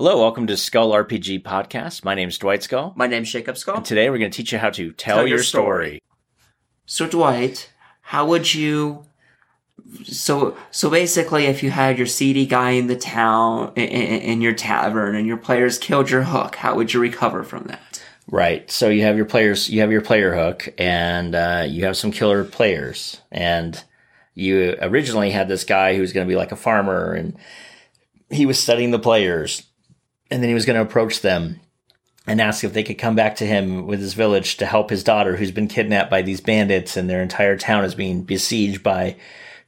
Hello, welcome to Skull RPG Podcast. My name is Dwight Skull. My name's Jacob Skull. And today we're going to teach you how to tell, Tell your your story. So Dwight, how would you? So so basically, if you had your seedy guy in the town in, in, in your tavern and your players killed your hook, how would you recover from that? Right. So you have your players, you have your player hook, and uh, you have some killer players. And you originally had this guy who was going to be like a farmer, and he was studying the players, and then he was going to approach them and ask if they could come back to him with his village to help his daughter, who's been kidnapped by these bandits, and their entire town is being besieged by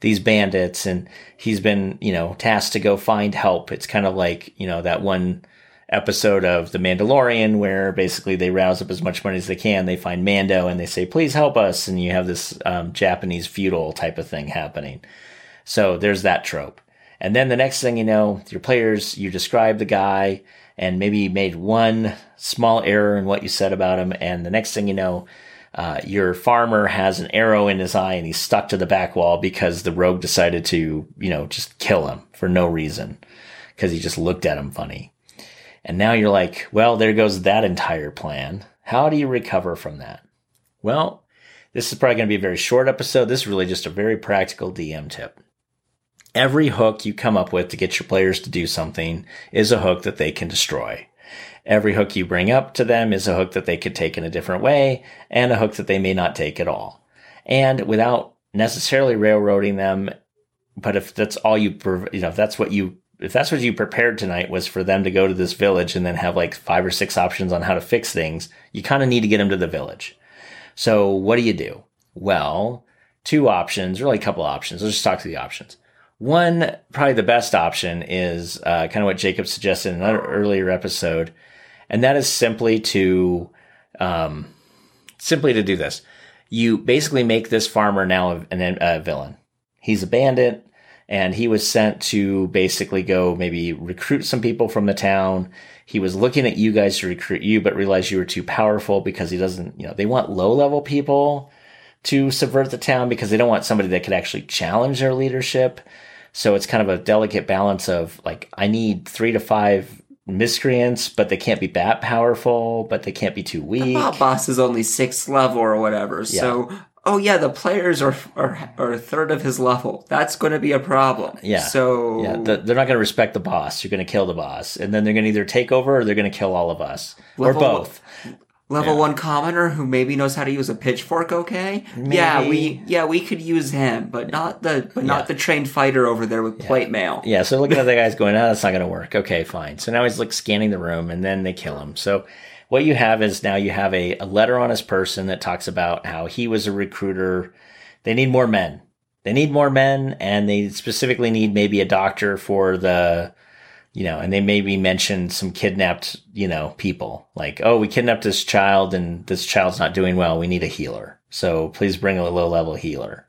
these bandits, and he's been, you know, tasked to go find help. It's kind of like, you know, that one episode of The Mandalorian where basically they rouse up as much money as they can. They find Mando and they say, please help us. And you have this um, Japanese feudal type of thing happening. So there's that trope. And then the next thing you know, your players, you describe the guy and maybe you made one small error in what you said about him. And the next thing you know, uh, your farmer has an arrow in his eye and he's stuck to the back wall because the rogue decided to, you know, just kill him for no reason because he just looked at him funny. And now you're like, well, there goes that entire plan. How do you recover from that? Well, this is probably going to be a very short episode. This is really just a very practical DM tip. Every hook you come up with to get your players to do something is a hook that they can destroy. Every hook you bring up to them is a hook that they could take in a different way and a hook that they may not take at all. And without necessarily railroading them, but if that's all you, you know, if that's what you, if that's what you prepared tonight was for them to go to this village and then have like five or six options on how to fix things, you kind of need to get them to the village. So what do you do? Well, two options, really a couple options. Let's just talk through the options. One, probably the best option is uh, kind of what Jacob suggested in another earlier episode, and that is simply to um, simply to do this. You basically make this farmer now a, a villain. He's a bandit, and he was sent to basically go maybe recruit some people from the town. He was looking at you guys to recruit you, but realized you were too powerful because he doesn't. You know, they want low level people to subvert the town because they don't want somebody that could actually challenge their leadership. So it's kind of a delicate balance of like, I need three to five miscreants, but they can't be that powerful, but they can't be too weak. The boss is only sixth level or whatever. So, oh yeah, the players are, are are a third of his level. That's going to be a problem. Yeah. So Yeah, the, they're not going to respect the boss. You're going to kill the boss, and then they're going to either take over or they're going to kill all of us, or both. Level Yeah. one commoner who maybe knows how to use a pitchfork. Okay. Yeah, we yeah we could use him, but not the but Yeah. not the trained fighter over there with plate mail. Yeah, so looking at the guys going, oh, that's not going to work. Okay, fine. So now he's like scanning the room and then they kill him. So what you have is now you have a, a letter on his person that talks about how he was a recruiter. They need more men. They need more men and they specifically need maybe a doctor for the, you know, and they maybe mentioned some kidnapped, you know, people like, oh, we kidnapped this child and this child's not doing well. We need a healer. So please bring a low level healer.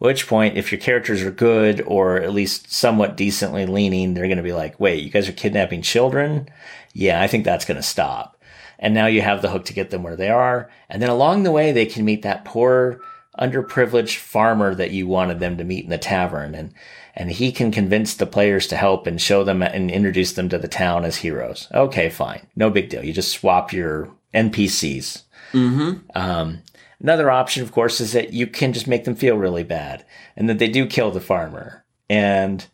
At which point, if your characters are good or at least somewhat decently leaning, they're going to be like, wait, you guys are kidnapping children? Yeah, I think that's going to stop. And now you have the hook to get them where they are. And then along the way, they can meet that poor, underprivileged farmer that you wanted them to meet in the tavern. And, and he can convince the players to help and show them and introduce them to the town as heroes. Okay, fine. No big deal. You just swap your NPCs. Mm-hmm. Um, another option, of course, is that you can just make them feel really bad and that they do kill the farmer. And,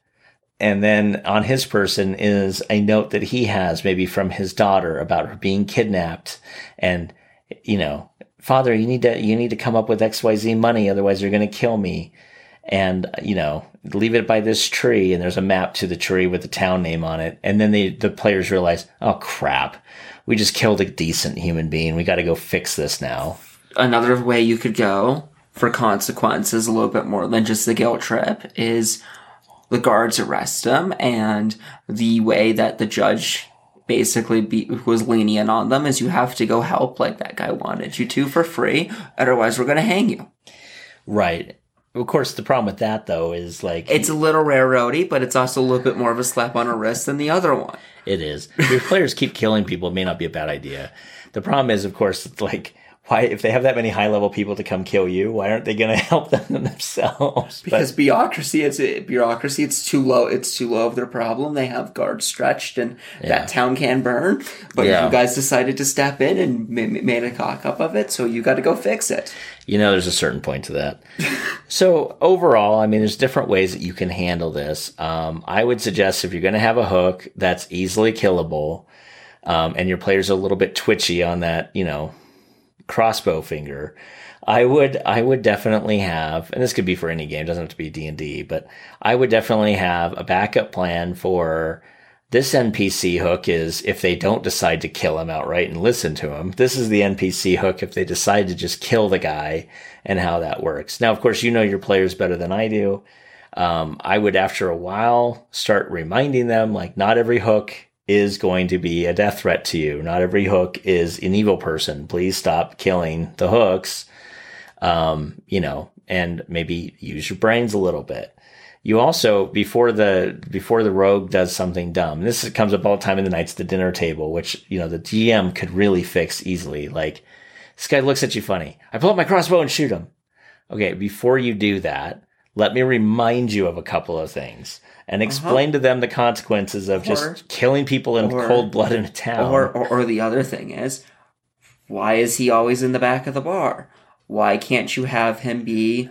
and then on his person is a note that he has maybe from his daughter about her being kidnapped. And, you know, father, you need to, you need to come up with XYZ money. Otherwise you're going to kill me. And, you know, leave it by this tree. And there's a map to the tree with the town name on it. And then they, the players realize, oh crap. We just killed a decent human being. We got to go fix this now. another way you could go for consequences a little bit more than just the guilt trip is the guards arrest him and the way that the judge basically be, was lenient on them is you have to go help like that guy wanted you to for free otherwise we're going to hang you Right. Of course, the problem with that though is like it's a little railroady but it's also a little bit more of a slap on the wrist than the other one it is. If your players keep killing people, it may not be a bad idea. The problem is, of course, it's like why if they have that many high level people to come kill you why aren't they going to help them themselves? Because but, bureaucracy it's bureaucracy it's too low it's too low of their problem. They have guards stretched and yeah. that town can burn. But yeah. you guys decided to step in and made a cock up of it so you got to go fix it. You know there's a certain point to that. So overall i mean there's different ways that you can handle this. Um, i would suggest if you're going to have a hook that's easily killable um, and your player's are a little bit twitchy on that you know crossbow finger, I would I would definitely have, and this could be for any game, doesn't have to be D and D, but I would definitely have a backup plan for this NPC hook is if they don't decide to kill him outright and listen to him. This is the NPC hook if they decide to just kill the guy and how that works. Now, of course, you know your players better than I do. Um, I would, after a while, start reminding them like not every hook is going to be a death threat to you. Not every hook is an evil person. Please stop killing the hooks. Um, you know, and maybe use your brains a little bit. You also before the before the rogue does something dumb. This comes up all the time in the Knights at the dinner table, which you know the GM could really fix easily. Like this guy looks at you funny. I pull up my crossbow and shoot him. Okay, before you do that, let me remind you of a couple of things and uh-huh. explain uh-huh. to them the consequences of or, just killing people in or, cold blood in a town. Or, or, or the other thing is, why is he always in the back of the bar? Why can't you have him be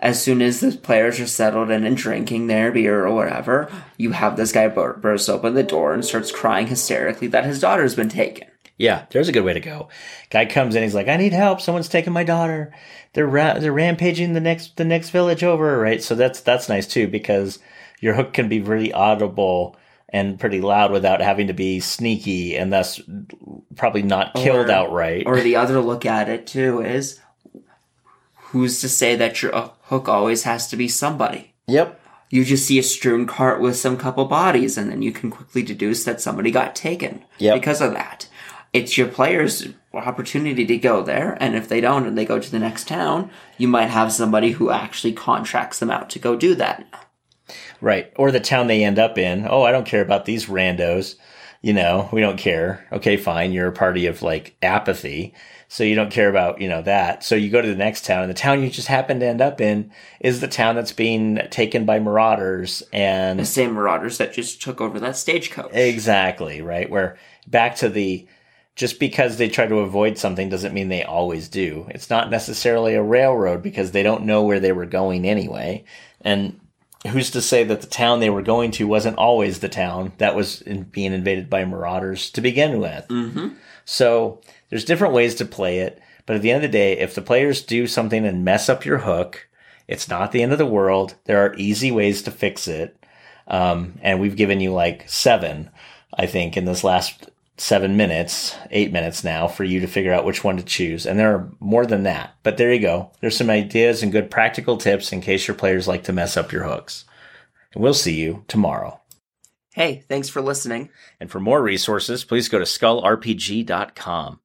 as soon as the players are settled in and drinking their beer or whatever, you have this guy burst open the door and starts crying hysterically that his daughter's been taken. Yeah, there's a good way to go. Guy comes in, he's like, "I need help. Someone's taking my daughter. They're ra- they're rampaging the next the next village over." Right. So that's that's nice too because your hook can be really audible and pretty loud without having to be sneaky and thus probably not killed or, outright. Or the other look at it too is who's to say that your uh, hook always has to be somebody? Yep. You just see a strewn cart with some couple bodies and then you can quickly deduce that somebody got taken yep. because of that. It's your player's opportunity to go there, and if they don't and they go to the next town, you might have somebody who actually contracts them out to go do that. Right. Or the town they end up in. Oh, I don't care about these randos. You know, we don't care. Okay, fine. You're a party of like apathy. So you don't care about, you know, that. So you go to the next town and the town you just happen to end up in is the town that's being taken by marauders and the same marauders that just took over that stagecoach. Exactly, right? Where back to the just because they try to avoid something doesn't mean they always do. It's not necessarily a railroad because they don't know where they were going anyway. And who's to say that the town they were going to wasn't always the town that was in, being invaded by marauders to begin with? Mm-hmm. So there's different ways to play it, but at the end of the day, if the players do something and mess up your hook, it's not the end of the world. There are easy ways to fix it, um, and we've given you like seven, I think, in this last seven minutes, eight minutes now for you to figure out which one to choose. And there are more than that. But there you go. There's some ideas and good practical tips in case your players like to mess up your hooks. And we'll see you tomorrow. Hey, thanks for listening. And for more resources, please go to skullrpg.com.